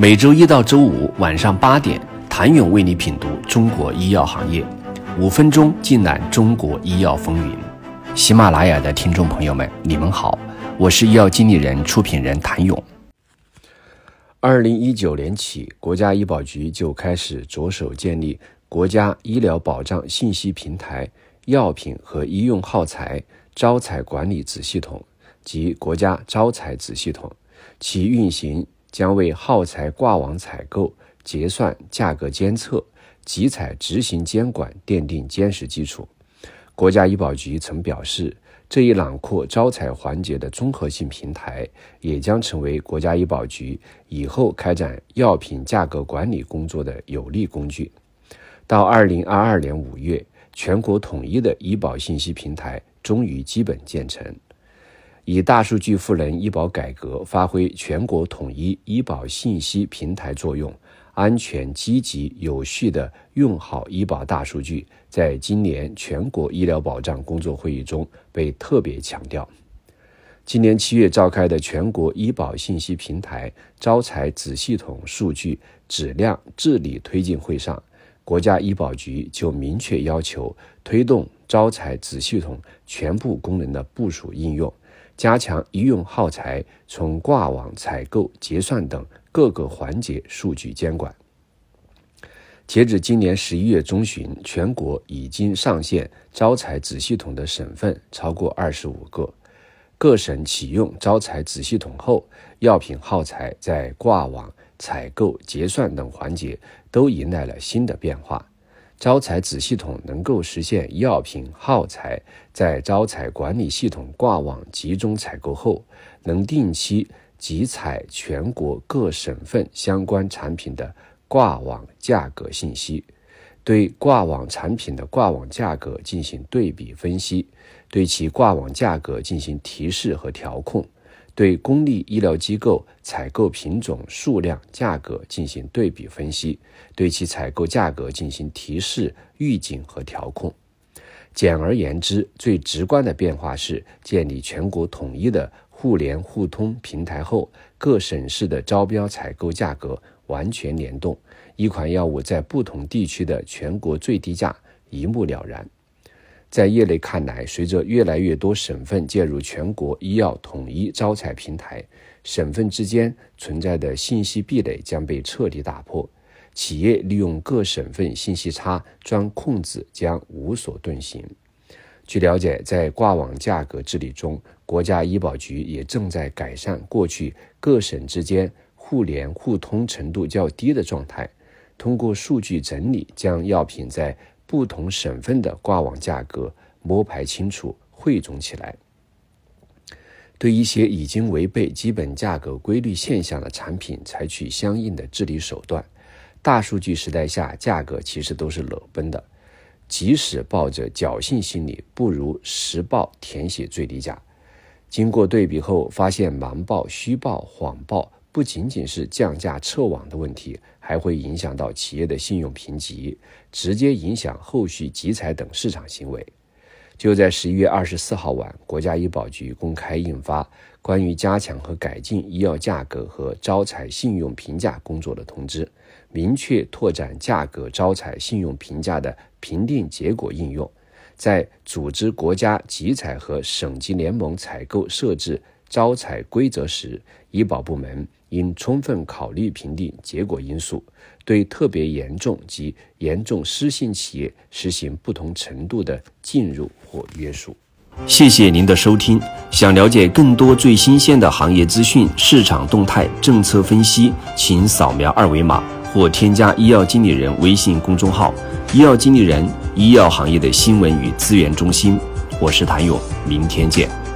每周一到周五晚上八点，谭勇为你品读中国医药行业，五分钟尽览中国医药风云。喜马拉雅的听众朋友们，你们好，我是医药经理人、出品人谭勇。二零一九年起，国家医保局就开始着手建立国家医疗保障信息平台药品和医用耗材招采管理子系统及国家招采子系统，其运行。将为耗材挂网采购、结算、价格监测、集采执行监管奠定坚实基础。国家医保局曾表示，这一囊括招采环节的综合性平台，也将成为国家医保局以后开展药品价格管理工作的有力工具。到二零二二年五月，全国统一的医保信息平台终于基本建成。以大数据赋能医保改革，发挥全国统一医保信息平台作用，安全、积极、有序地用好医保大数据，在今年全国医疗保障工作会议中被特别强调。今年七月召开的全国医保信息平台招采子系统数据质量治理推进会上，国家医保局就明确要求推动招采子系统全部功能的部署应用。加强医用耗材从挂网采购、结算等各个环节数据监管。截止今年十一月中旬，全国已经上线招采子系统的省份超过二十五个。各省启用招采子系统后，药品耗材在挂网、采购、结算等环节都迎来了新的变化。招采子系统能够实现药品耗材在招采管理系统挂网集中采购后，能定期集采全国各省份相关产品的挂网价格信息，对挂网产品的挂网价格进行对比分析，对其挂网价格进行提示和调控。对公立医疗机构采购品种、数量、价格进行对比分析，对其采购价格进行提示、预警和调控。简而言之，最直观的变化是建立全国统一的互联互通平台后，各省市的招标采购价格完全联动，一款药物在不同地区的全国最低价一目了然。在业内看来，随着越来越多省份介入全国医药统一招采平台，省份之间存在的信息壁垒将被彻底打破，企业利用各省份信息差钻空子将无所遁形。据了解，在挂网价格治理中，国家医保局也正在改善过去各省之间互联互通程度较低的状态，通过数据整理，将药品在不同省份的挂网价格摸排清楚、汇总起来，对一些已经违背基本价格规律现象的产品采取相应的治理手段。大数据时代下，价格其实都是裸奔的，即使抱着侥幸心理，不如实报填写最低价。经过对比后，发现瞒报、虚报、谎报。不仅仅是降价撤网的问题，还会影响到企业的信用评级，直接影响后续集采等市场行为。就在十一月二十四号晚，国家医保局公开印发《关于加强和改进医药价格和招采信用评价工作的通知》，明确拓展价格招采信用评价的评定结果应用，在组织国家集采和省级联盟采购设置招采规则时，医保部门。应充分考虑评定结果因素，对特别严重及严重失信企业实行不同程度的禁入或约束。谢谢您的收听。想了解更多最新鲜的行业资讯、市场动态、政策分析，请扫描二维码或添加医药经理人微信公众号“医药经理人”——医药行业的新闻与资源中心。我是谭勇，明天见。